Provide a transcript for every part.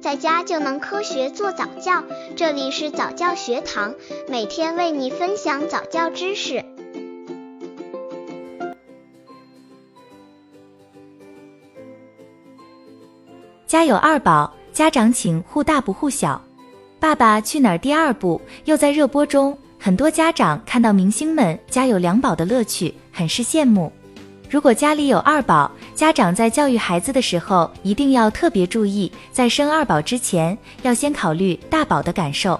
在家就能科学做早教。这里是早教学堂，每天为你分享早教知识。家有二宝，家长请护大不护小。《爸爸去哪儿》第二部又在热播中，很多家长看到明星们家有两宝的乐趣，很是羡慕。如果家里有二宝，家长在教育孩子的时候一定要特别注意，在生二宝之前，要先考虑大宝的感受。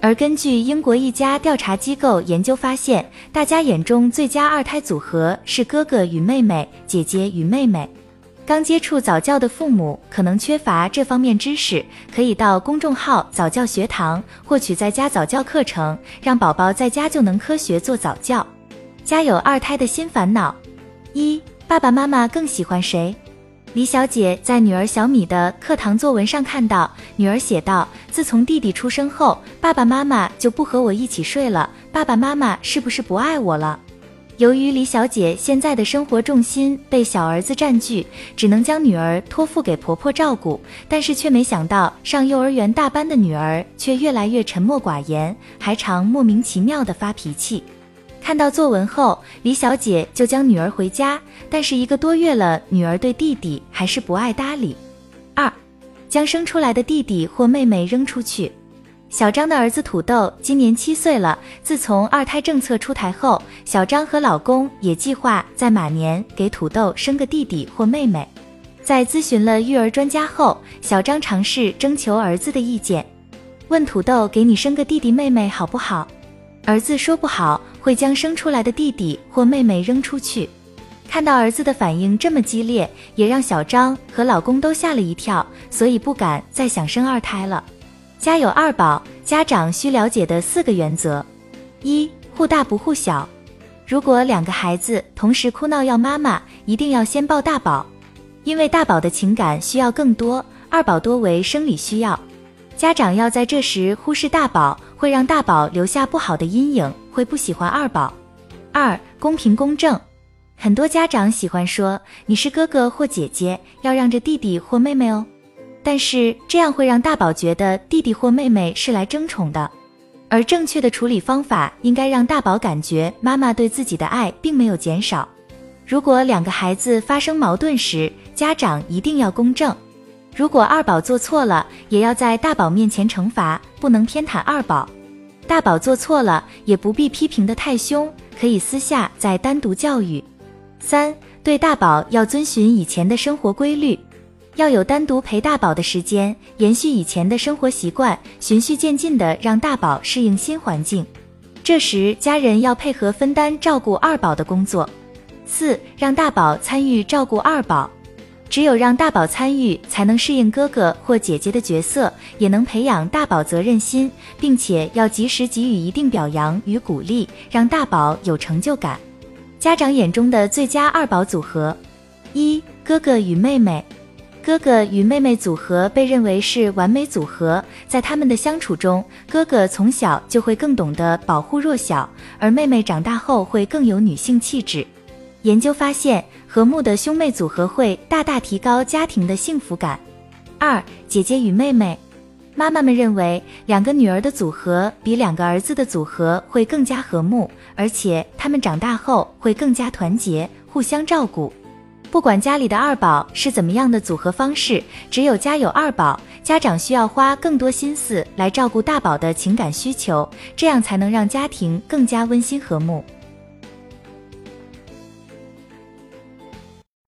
而根据英国一家调查机构研究发现，大家眼中最佳二胎组合是哥哥与妹妹，姐姐与妹妹。刚接触早教的父母可能缺乏这方面知识，可以到公众号早教学堂获取在家早教课程，让宝宝在家就能科学做早教。家有二胎的新烦恼：一、爸爸妈妈更喜欢谁？李小姐在女儿小米的课堂作文上看到，女儿写道：“自从弟弟出生后，爸爸妈妈就不和我一起睡了，爸爸妈妈是不是不爱我了？”由于李小姐现在的生活重心被小儿子占据，只能将女儿托付给婆婆照顾，但是却没想到上幼儿园大班的女儿却越来越沉默寡言，还常莫名其妙的发脾气。看到作文后，李小姐就将女儿回家，但是一个多月了，女儿对弟弟还是不爱搭理。二，将生出来的弟弟或妹妹扔出去。小张的儿子土豆今年七岁了。自从二胎政策出台后，小张和老公也计划在马年给土豆生个弟弟或妹妹。在咨询了育儿专家后，小张尝试征求儿子的意见，问土豆给你生个弟弟妹妹好不好？儿子说不好，会将生出来的弟弟或妹妹扔出去。看到儿子的反应这么激烈，也让小张和老公都吓了一跳，所以不敢再想生二胎了。家有二宝，家长需了解的四个原则：一、护大不护小。如果两个孩子同时哭闹要妈妈，一定要先抱大宝，因为大宝的情感需要更多，二宝多为生理需要。家长要在这时忽视大宝，会让大宝留下不好的阴影，会不喜欢二宝。二、公平公正。很多家长喜欢说你是哥哥或姐姐，要让着弟弟或妹妹哦。但是这样会让大宝觉得弟弟或妹妹是来争宠的，而正确的处理方法应该让大宝感觉妈妈对自己的爱并没有减少。如果两个孩子发生矛盾时，家长一定要公正。如果二宝做错了，也要在大宝面前惩罚，不能偏袒二宝。大宝做错了，也不必批评的太凶，可以私下再单独教育。三，对大宝要遵循以前的生活规律。要有单独陪大宝的时间，延续以前的生活习惯，循序渐进的让大宝适应新环境。这时家人要配合分担照顾二宝的工作。四，让大宝参与照顾二宝，只有让大宝参与，才能适应哥哥或姐姐的角色，也能培养大宝责任心，并且要及时给予一定表扬与鼓励，让大宝有成就感。家长眼中的最佳二宝组合：一，哥哥与妹妹。哥哥与妹妹组合被认为是完美组合，在他们的相处中，哥哥从小就会更懂得保护弱小，而妹妹长大后会更有女性气质。研究发现，和睦的兄妹组合会大大提高家庭的幸福感。二、姐姐与妹妹，妈妈们认为两个女儿的组合比两个儿子的组合会更加和睦，而且他们长大后会更加团结，互相照顾。不管家里的二宝是怎么样的组合方式，只有家有二宝，家长需要花更多心思来照顾大宝的情感需求，这样才能让家庭更加温馨和睦。